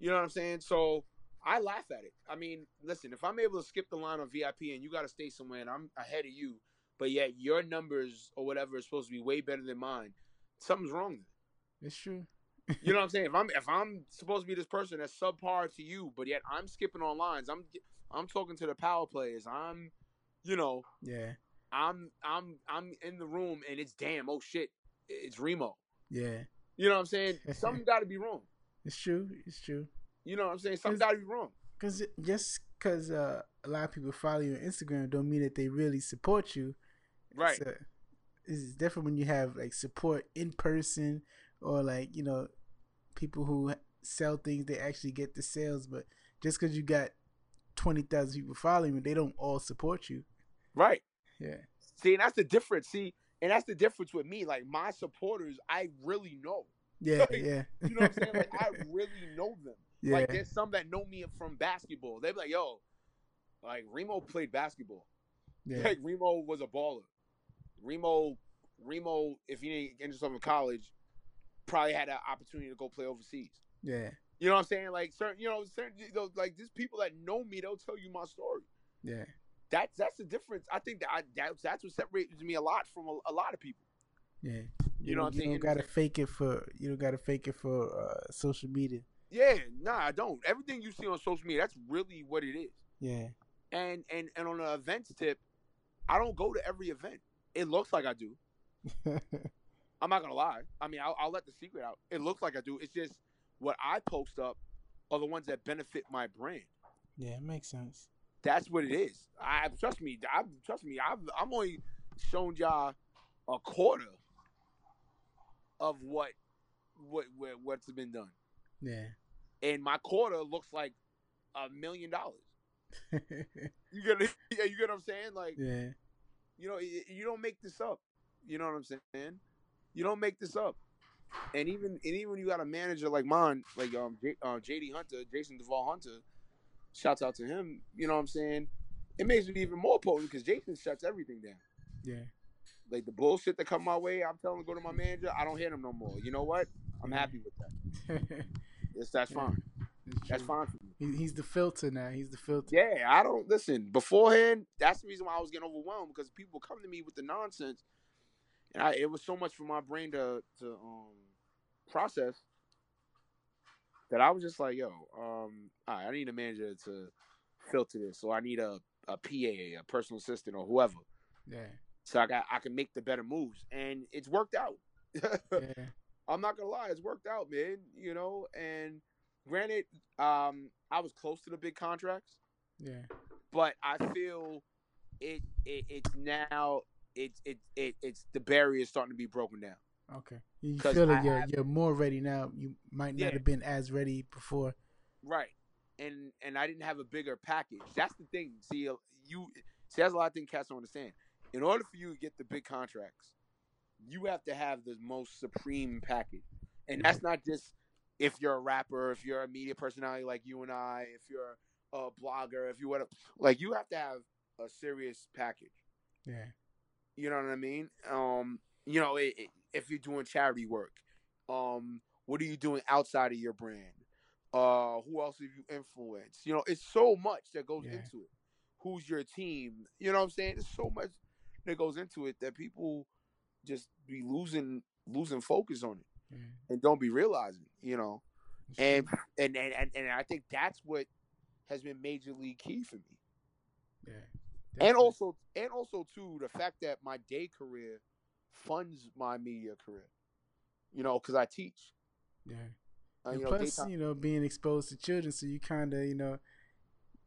You know what I'm saying? So I laugh at it. I mean, listen, if I'm able to skip the line on VIP and you got to stay somewhere and I'm ahead of you, but yet your numbers or whatever is supposed to be way better than mine, something's wrong. it's true. You know what I'm saying? If I'm if I'm supposed to be this person that's subpar to you, but yet I'm skipping on lines, I'm I'm talking to the power players. I'm, you know, Yeah, I'm I'm I'm in the room and it's damn oh shit, it's Remo. yeah, You know what I'm saying? Something got to be wrong. it's true. It's true. You know what I'm saying? Something got to be wrong. Cause just cause uh, a lot of people follow you on Instagram don't mean that they really support you. Right. It's, uh, it's different when you have like support in person or like you know people who sell things they actually get the sales. But just because you got twenty thousand people following you, they don't all support you. Right. Yeah, See, and that's the difference. See, and that's the difference with me. Like my supporters, I really know. yeah, Like, yeah. You know what I'm saying? Like I really know them. yeah, Like there's some that know me from basketball. They be like, yo, like Remo played basketball. yeah, Like Remo was a baller. Remo, Remo, if he didn't get himself in college, probably had an opportunity to go play overseas. yeah, You know what I'm saying? Like certain, you know, certain, you know, like these people that know me, they'll tell you my story. yeah, That's that's the difference. I think that I, that's that's what separates me a lot from a, a lot of people. yeah. You know what I'm You saying? don't gotta fake it for you don't gotta fake it for uh, social media. Yeah, nah, I don't. Everything you see on social media, that's really what it is. Yeah, And and and on the events tip, I don't go to every event. It looks like I do. I'm not gonna lie. I mean, I'll, I'll let the secret out. It looks like I do. It's just what I post up are the ones that benefit my brand. yeah, it makes sense. That's what it is. I trust me. I trust me. I've I'm only shown y'all a quarter of what what, what what's been done, Yeah. and my quarter looks like a million dollars. You get it? Yeah, you get what I'm saying? Like yeah. You know, you don't make this up. You know what I'm saying? You don't make this up. And even and even when you got a manager like mine, like um J, uh, JD Hunter, Jason Duvall Hunter, shouts out to him. You know what I'm saying? It makes it even more potent because Jason shuts everything down. Yeah. Like the bullshit that come my way, I'm telling him to go to my manager. I don't hear them no more. You know what? I'm happy with that. It's that's fine. That's fine for me. He, he's the filter now. He's the filter. Yeah, I don't listen. Beforehand, that's the reason why I was getting overwhelmed because people come to me with the nonsense, and I, it was so much for my brain to to um process that I was just like, yo, um, right, I need a manager to filter this, so I need a a PA, a personal assistant, or whoever, Yeah. so I got I can make the better moves, and it's worked out. Yeah. I'm not gonna lie, it's worked out, man. You know, and granted, um, I was close to the big contracts Yeah. but I feel it, it it's now it's it, it it's the barrier is starting to be broken down. Okay. You feel like I you're have- you're more ready now. You might not Yeah. have been as ready before. Right. And and I didn't have a bigger package. That's the thing. See uh, you see that's a lot of things cats don't understand. In order for you to get the big contracts, you have to have the most supreme package. And that's not just if you're a rapper, if you're a media personality like you and I, if you're a blogger, if you want to like you have to have a serious package. Yeah. You know what I mean? Um, you know, it, it, if you're doing charity work, um, what are you doing outside of your brand? Uh, who else have you influenced? You know, it's so much that goes Yeah. into it. Who's your team? You know what I'm saying? There's so much that goes into it that people just be losing losing focus on it Yeah. and don't be realizing. You know, and and and and, I think that's what has been majorly key for me yeah. and also and also too the fact that my day career funds my media career you know because i teach yeah. uh, And you know plus, daytime- you know, being exposed to children, so you kind of, you know,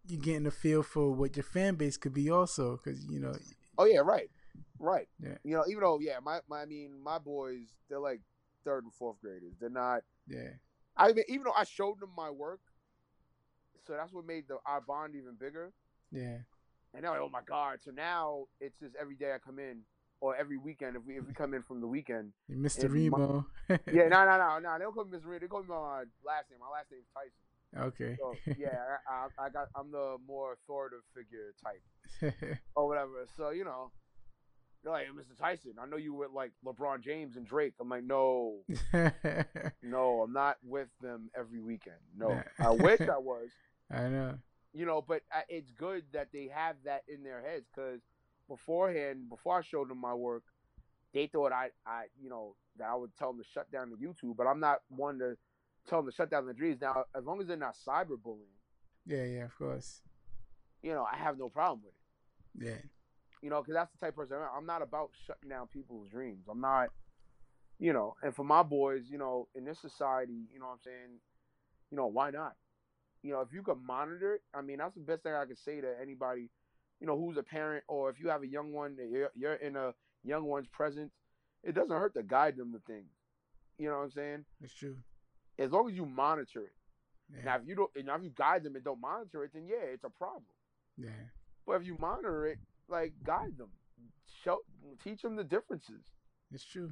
you're getting a feel for what your fan base could be, also, because you know, oh yeah right right Yeah. you know even though yeah my, my i mean my boys they're like third and fourth graders they're not yeah, i mean even though i showed them my work so that's what made the our bond even bigger yeah, and they're like oh my god so now it's just every day i come in or every weekend if we if we come in from the weekend Mr. Every Remo. yeah no no no no they don't call me mr Reed. they call me my last name my last name is tyson okay. So yeah, I, I, I got I'm the more authoritative figure type or whatever. So you know, they're like Mr. Tyson. I know you with like LeBron James and Drake. I'm like, no, no, I'm not with them every weekend. No, Nah. I wish I was. I know. You know, but I- it's good that they have that in their heads because beforehand, before I showed them my work, they thought I, I, you know, that I would tell them to shut down the YouTube. But I'm not one to tell them to shut down the dreams. Now, as long as they're not cyberbullying. Yeah, yeah, of course. you know, I have no problem with it. Yeah, You know, because that's the type of person. I'm not about shutting down people's dreams. I'm not, you know, and for my boys, you know, in this society, you know what I'm saying, you know, why not? You know, if you could monitor it, I mean, that's the best thing I could say to anybody, you know, who's a parent or if you have a young one, you're, you're in a young one's presence, it doesn't hurt to guide them to things. You know what I'm saying? it's true. As long as you monitor it. Yeah, Now, if you don't, now if you guide them and don't monitor it, then yeah, it's a problem. yeah, But if you monitor it, like guide them, show, teach them the differences. it's true.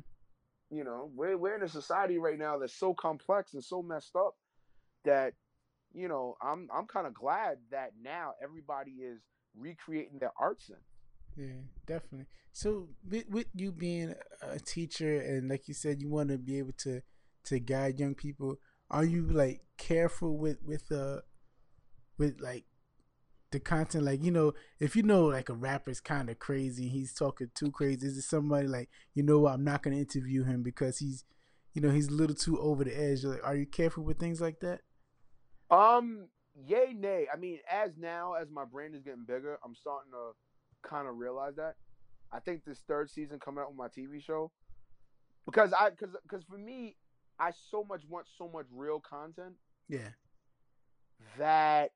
You know, we're we're in a society right now that's so complex and so messed up that, you know, I'm I'm kind of glad that now everybody is recreating their art sense. Yeah, definitely. So with, with you being a teacher and like you said, you want to be able to to guide young people. Are you like careful with with uh with like the content? Like you know, if you know like a rapper's kind of crazy, he's talking too crazy. Is it somebody like you know what? I'm not going to interview him because he's you know he's a little too over the edge. Like, are you careful with things like that? Um, yay, nay. I mean, as now as my brand is getting bigger, I'm starting to kind of realize that. I think this third season coming out with my TV show because I because because for me, I so much want so much real content Yeah. that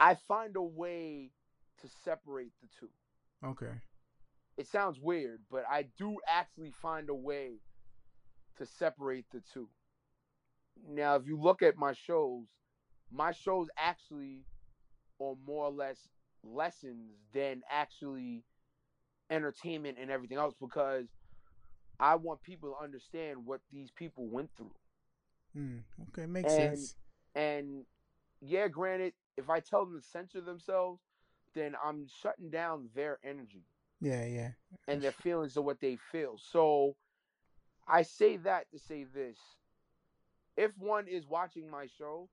I find a way to separate the two. Okay. It sounds weird, but I do actually find a way to separate the two. Now, if you look at my shows, my shows actually are more or less lessons than actually entertainment and everything else because I want people to understand what these people went through. Mm, okay, makes And- sense. And yeah, granted, if I tell them to censor themselves, then I'm shutting down their energy Yeah, yeah. and their feelings of what they feel. So I say that to say this. If one is watching my show,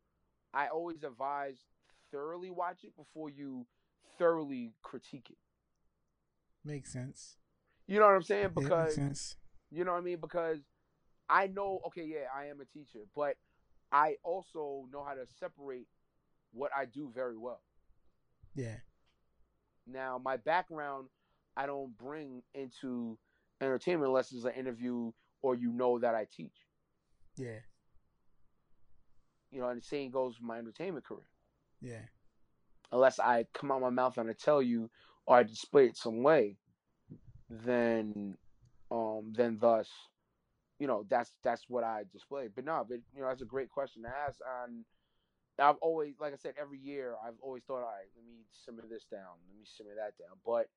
I always advise thoroughly watch it before you thoroughly critique it. Makes sense. You know what I'm saying? Because sense. you know what I mean? Because I know, okay, yeah, I am a teacher, but I also know how to separate what I do very well. Yeah. Now, my background, I don't bring into entertainment unless it's an interview or you know that I teach. Yeah. You know, and the same goes for my entertainment career. Yeah. Unless I come out my mouth and I tell you or I display it some way, then um then thus, you know, that's that's what I display. But no, but you know, that's a great question to ask. And I've always like I said, every year I've always thought, all right, let me simmer this down, let me simmer that down. But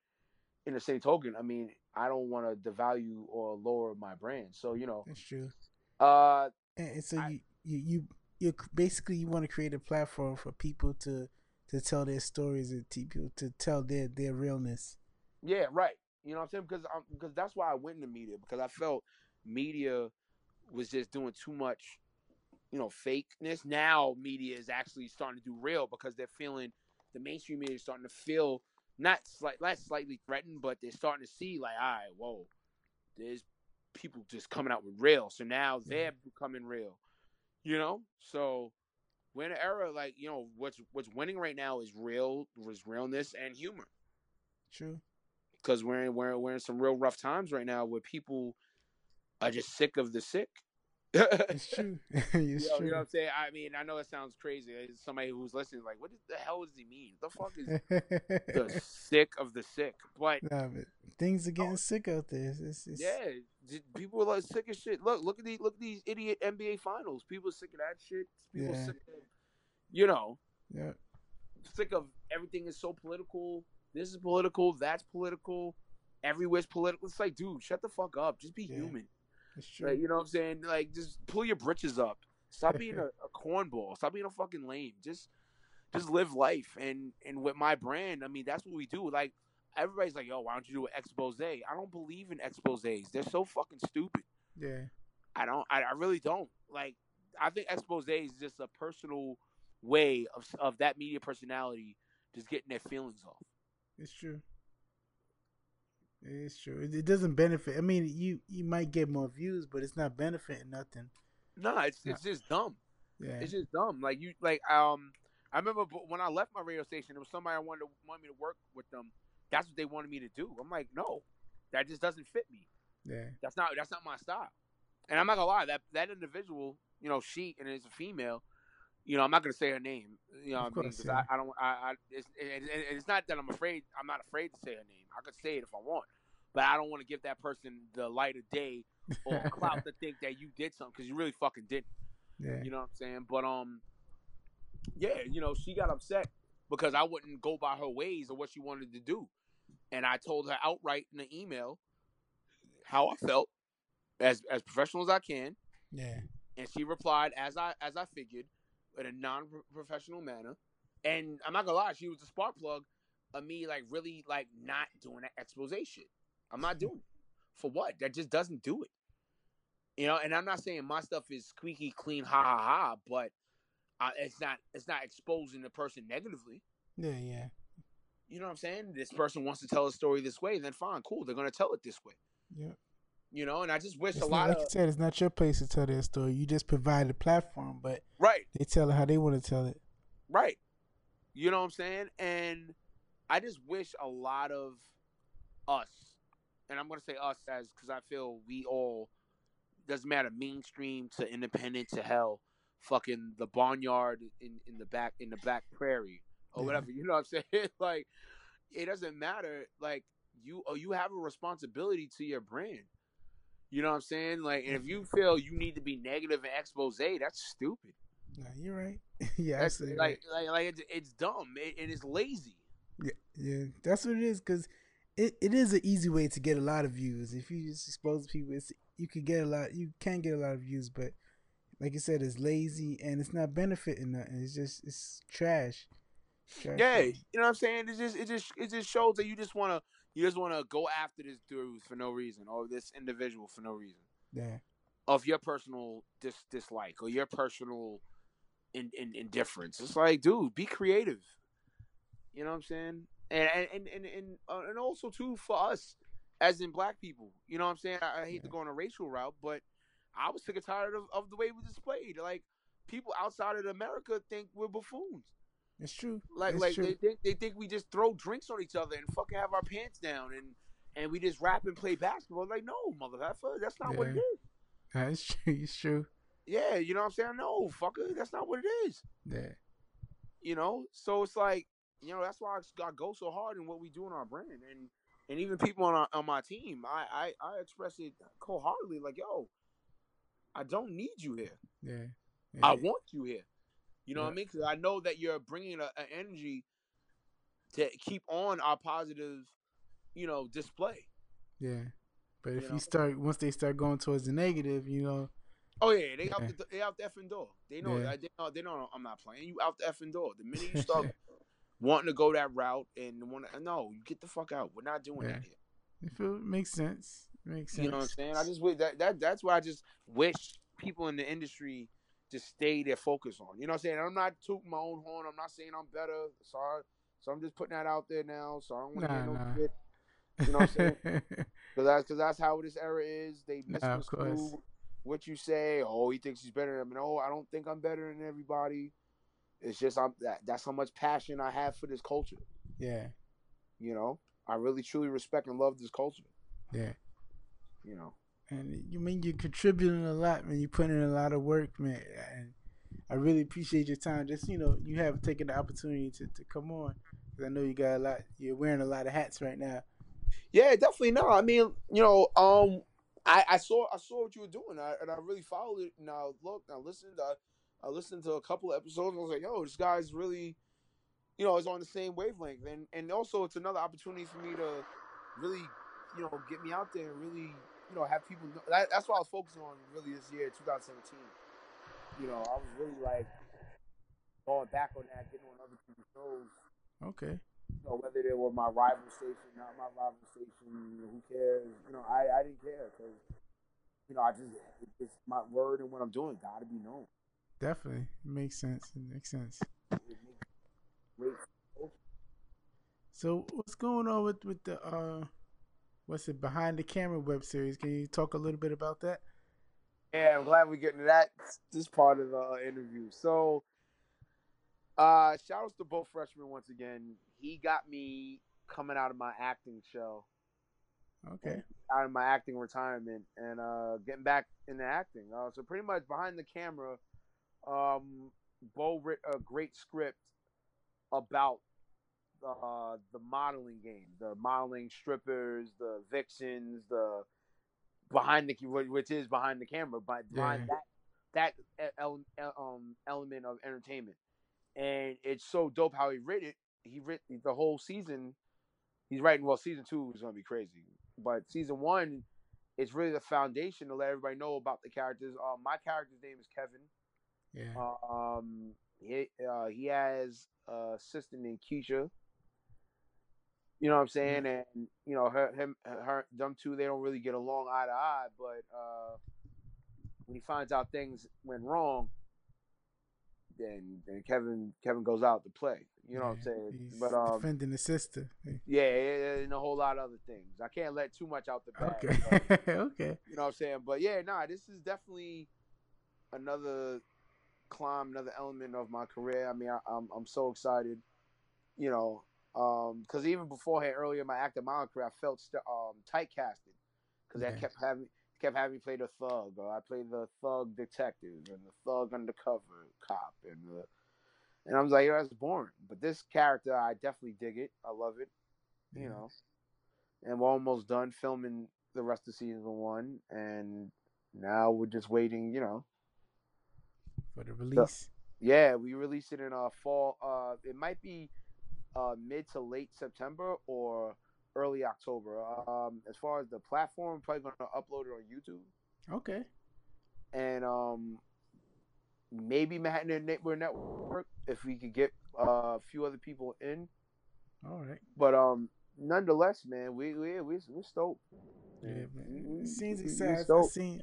in the same token, I mean, I don't want to devalue or lower my brand. So, you know, That's true. uh And, and so I- you you you basically you want to create a platform for people to to tell their stories and to people to tell their their realness. Yeah, right. You know what I'm saying? Because because that's why I went into media because I felt media was just doing too much, you know, fakeness. Now media is actually starting to do real because they're feeling the mainstream media is starting to feel not slight, not slightly threatened, but they're starting to see like, all right, whoa, there's people just coming out with real. So now they're becoming real. You know, so we're in an era like you know what's what's winning right now is real, was realness and humor True. because we're in, we're, we're in some real rough times right now where people are just sick of the sick. It's true. it's You know, true. you know what I'm saying? I mean, I know it sounds crazy. It's Somebody who's listening, like, what the hell does he mean? The fuck is the sick of the sick? But nah, but things are getting oh. sick out there. It's, it's, yeah, people are like sick of shit. Look, look at these, look at these idiot NBA finals. People are sick of that shit. People Yeah. sick of, you know, yeah. sick of everything is so political. This is political. That's political. Everywhere's political. It's like, dude, shut the fuck up. Just be Yeah. human. It's true. Like, you know what I'm saying? Like, just pull your britches up. Stop being a, a cornball. Stop being a fucking lame. Just, just live life. And and with my brand, I mean, that's what we do. Like, everybody's like, yo, why don't you do an expose? I don't believe in exposés. They're so fucking stupid. yeah. I don't. I, I really don't. Like, I think expose is just a personal way of of that media personality just getting their feelings off. It's true. It's true. It, doesn't benefit. I mean, you you might get more views, but it's not benefiting nothing. No, it's it's just dumb. Yeah. It's just dumb. Like you, like um, I remember when I left my radio station, there was somebody I wanted to want me to work with them. That's what they wanted me to do. I'm like, no, that just doesn't fit me. yeah. That's not that's not my style. And I'm not gonna lie, that that individual, you know, she and it's a female. You know, I'm not gonna say her name. You know, what I mean, course, yeah. I, I don't. I, I it's, it, it- it's not that I'm afraid. I'm not afraid to say her name. I could say it if I want, but I don't want to give that person the light of day or clout to think that you did something because you really fucking didn't. Yeah. You know what I'm saying? But um, yeah, you know, she got upset because I wouldn't go by her ways or what she wanted to do, and I told her outright in the email how I felt as as professional as I can, Yeah. and she replied as I as I figured in a non-professional manner. And I'm not gonna lie, she was a spark plug of me like really like not doing that expose shit. I'm not doing it for what? That just doesn't do it. You know, and I'm not saying my stuff is squeaky clean, ha ha ha, but uh, it's not it's not exposing the person negatively. Yeah. Yeah. You know what I'm saying? This person wants to tell a story this way, then fine, cool. They're gonna tell it this way. Yeah. You know, and I just wish It's a lot like of you said, it's not your place to tell their story. You just provide a platform, but right. they tell it how they want to tell it. Right. You know what I'm saying? And I just wish a lot of us, and I'm gonna say us as because I feel we all doesn't matter mainstream to independent to hell, fucking the barnyard in in the back in the back prairie or Yeah. whatever. You know what I'm saying? like it doesn't matter. Like you oh, you have a responsibility to your brand. You know what I'm saying? Like, and if you feel you need to be negative and expose, that's stupid. Nah, you're right. yeah, That's like, like, like it's, it's dumb it, and it's lazy. Yeah, yeah, that's what it is. Cause it, it is an easy way to get a lot of views. If you just expose people, it's you could get a lot. You can get a lot of views, but like you said, it's lazy and it's not benefiting nothing. It's just it's trash. trash Yeah, thing. you know what I'm saying? It just, it just, it just shows that you just want to, you just want to go after this dude for no reason, or this individual for no reason, yeah, of your personal dis dislike or your personal in, in, indifference. It's like, dude, be creative. You know what I'm saying? And and and and uh, and also too for us, as in black people. You know what I'm saying? I, I hate to go on a racial route, but I was sick and tired of, of the way we displayed. Like people outside of America think we're buffoons. It's true. Like it's like true. they think they think we just throw drinks on each other and fucking have our pants down and and we just rap and play basketball. Like no, motherfucker, that's not what it Yeah. is. Nah, it's true. It's true. Yeah, you know what I'm saying? No, fucker, that's not what it is. Yeah, You know, so it's like you know that's why I, I go so hard in what we do in our brand and and even people on our, on my team, I I, I express it cold heartedly like yo, I don't need you here. yeah. I want you here. You know what I mean? Because I know that you're bringing an energy to keep on our positive, you know, display. Yeah. But if You you, start once they start going towards the negative, you know, Oh yeah, they out the they out the effing door. They know Yeah. they know they know I'm not playing. You out the effing door. The minute you start wanting to go that route and want to no, you get the fuck out. We're not doing Yeah. that here. if it makes sense, it makes sense. You know what I'm saying? I just wish that that that's why I just wish people in the industry just stay their focus on. You know what I'm saying? I'm not tooting my own horn. I'm not saying I'm better. Sorry. So I'm just putting that out there now. So I don't want to Nah, no nah. shit. You know what I'm saying? Because that's, cause that's how this era is. They Nah, misconstrue course. what you say. Oh, he thinks he's better than me. No, I don't think I'm better than everybody. It's just I'm that that's how much passion I have for this culture. yeah, You know, I really truly respect and love this culture. yeah. You know, And you mean you're contributing a lot, man. You're putting in a lot of work, man. And I really appreciate your time. Just you know, you have taken the opportunity to, to come on. 'Cause I know you got a lot. You're wearing a lot of hats right now. yeah, definitely. No, I mean, you know, um, I, I saw I saw what you were doing, I, and I really followed it. I looked, I listened, I, I listened to a couple episodes. I was like, yo, this guy's really, you know, is on the same wavelength. And and also, it's another opportunity for me to really, you know, get me out there and really, you know, have people. Know, that, that's what I was focusing on really this year, 2017. You know, I was really like going back on that, getting on other people's shows Okay. you know, whether they were my rival station, not my rival station, who cares? You know, I, I didn't care because, you know, I just, it's my word and what I'm doing got to be known. Definitely. It makes sense. It makes sense. It makes great. So what's going on with with the uh, what's it behind the camera web series? Can you talk a little bit about that? Yeah, I'm glad we're getting to that, this part of the uh, interview. So, uh, shout outs to both freshmen once again. He got me coming out of my acting show. Okay. out of my acting retirement and uh, getting back into acting. Uh, so pretty much behind the camera, um, Bo wrote a great script about uh, the modeling game, the modeling strippers, the vixens, the behind the which is behind the camera, but behind Yeah. that that ele- um, element of entertainment. And it's so dope how he writ it. He writ the whole season. He's writing well. Season two is gonna be crazy, but season one is really the foundation to let everybody know about the characters. Uh, my character's name is Kevin. Yeah. Um, he uh, he has a sister named Keisha. You know what I'm saying? And you know her, him, her, them two, they don't really get along eye to eye. But uh, when he finds out things went wrong, then then Kevin Kevin goes out to play. You know what I'm saying? He's But um, defending the sister. yeah, yeah, and a whole lot of other things. I can't let too much out the bag. Okay. but- okay. you know what I'm saying? But yeah, nah, this is definitely another climb, another element of my career. I mean, I, I'm I'm so excited. You know, Um, because even beforehand, earlier in my acting career, I felt st- um typecasted because Yeah. I kept having kept having me play the thug, or I played the thug detective and the thug undercover cop, and the and I was like, "Yo, that's boring. But this character, I definitely dig it. I love it. You Yeah. know, and we're almost done filming the rest of season one, and now we're just waiting. You know, for the release. yeah, we release it in our fall. Uh, it might be uh mid to late September or early October. Um, as far as the platform, probably gonna upload it on YouTube Okay. and um maybe Manhattan Neighborhood Network if we could get uh, a few other people in. All right. But um, nonetheless, man, we we we we're stoked. Yeah, man. It seems exciting. I seen,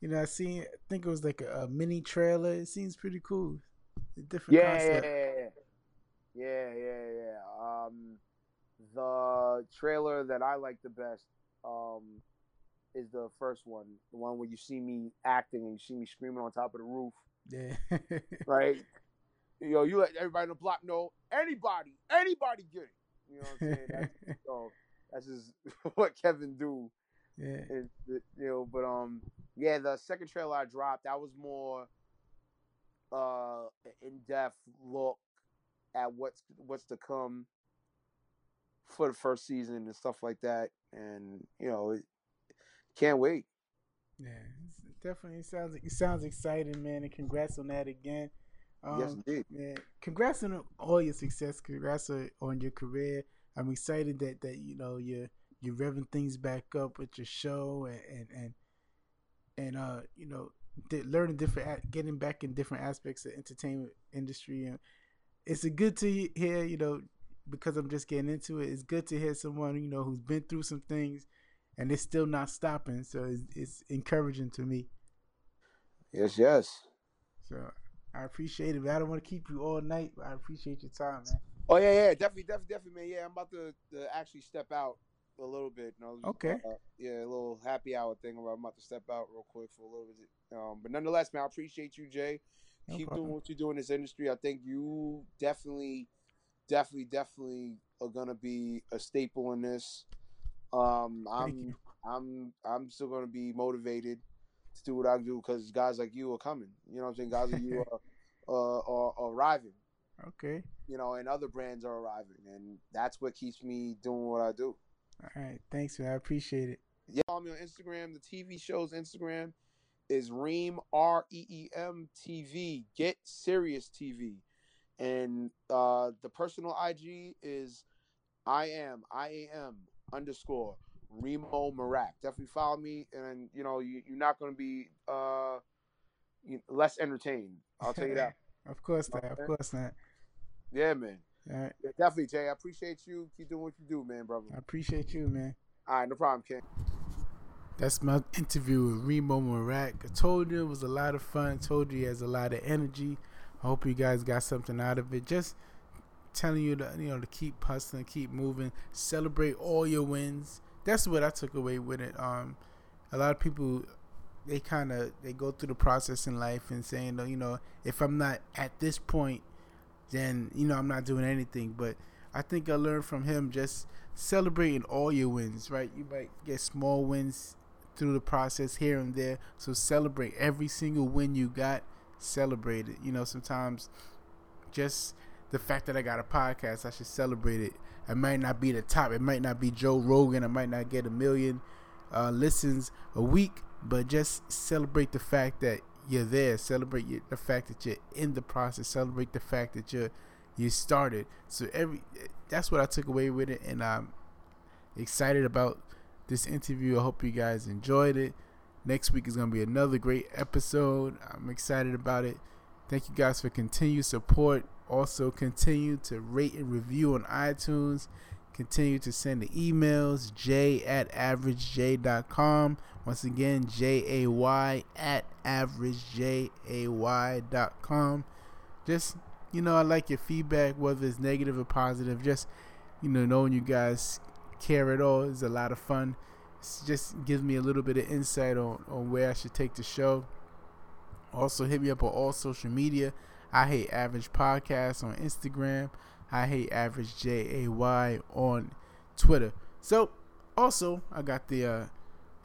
you know, I seen. I think it was like a, a mini trailer. It seems pretty cool. Different Yeah, yeah, concept. yeah, yeah, yeah, yeah. The trailer that I like the best um is the first one, the one where you see me acting and you see me screaming on top of the roof, Yeah. right? Yo, you let everybody in the block know anybody, anybody get it. You know what I'm saying? That's, so that's just what Kevin do. yeah. you know, but um, yeah, the second trailer I dropped, that was more uh in depth look at what's what's to come for the first season and stuff like that, and you know, it, can't wait. Yeah, it's definitely sounds it sounds exciting, man. And congrats on that again. Um, yes, indeed. man, congrats on all your success. Congrats on, on your career. I'm excited that that you know you're you're revving things back up with your show and and and, and uh you know di- learning different getting back in different aspects of entertainment industry and it's a good to hear you know because I'm just getting into it. It's good to hear someone you know who's been through some things and it's still not stopping. So it's, it's encouraging to me. Yes, yes. So I appreciate it. Man. I don't want to keep you all night, but I appreciate your time, man. Oh yeah, yeah, definitely, definitely, definitely, man. Yeah, I'm about to, to actually step out a little bit. You know, Okay. uh, yeah, a little happy hour thing where I'm about to step out real quick for a little bit. Um, but nonetheless, man, I appreciate you, Jay. No Keep problem. doing what you do in this industry. I think you definitely, definitely, definitely are gonna be a staple in this. Um, I'm, you. I'm, I'm still gonna be motivated to do what I do because guys like you are coming. You know what I'm saying? Guys like you are, uh, are, are arriving Okay. you know, and other brands are arriving, and that's what keeps me doing what I do. All right. Thanks, man. I appreciate it. Yeah, follow me on Instagram. The TV show's Instagram is Reem R E E M TV. Get serious TV, and uh, the personal IG is I am I am underscore Remo Marak. Definitely follow me, and you know you, you're not going to be uh, you, less entertained. I'll tell you that. Of course not. Of course not. Yeah, man. All right. Yeah, definitely, Jay. I appreciate you. Keep doing what you do, man, brother. I appreciate you, man. All right, no problem, Ken. That's my interview with Remo Marak. I told you it was a lot of fun. I told you he has a lot of energy. I hope you guys got something out of it. Just telling you to you know to keep hustling, keep moving, celebrate all your wins. That's what I took away with it. Um, a lot of people they kind of they go through the process in life and saying, you know, if I'm not at this point, then you know I'm not doing anything. But I think I learned from him just celebrating all your wins. Right, you might get small wins through the process here and there. So celebrate every single win you got. Celebrate it. You know, sometimes just the fact that I got a podcast, I should celebrate it. It might not be the top. It might not be Joe Rogan. I might not get a million uh, listens a week, but just celebrate the fact that you're there. Celebrate your, the fact that you're in the process. Celebrate the fact that you're you started. So every that's what I took away with it, and I'm excited about this interview. I hope you guys enjoyed it. Next week is gonna be another great episode. I'm excited about it. Thank you guys for continued support. Also, continue to rate and review on iTunes. Continue to send the emails, j at averagejay.com. Once again, J A Y at averagejay.com. Just, you know, I like your feedback, whether it's negative or positive. Just, you know, knowing you guys care at all is a lot of fun. Just gives me a little bit of insight on, on where I should take the show. Also, hit me up on all social media. I Hate Average podcasts on Instagram. I hate average J A Y on Twitter. So also I got the uh,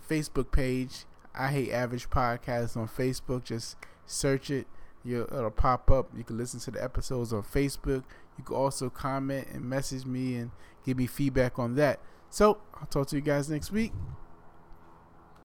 Facebook page. I hate average podcasts on Facebook. Just search it. you it'll pop up. You can listen to the episodes on Facebook. You can also comment and message me and give me feedback on that. So I'll talk to you guys next week.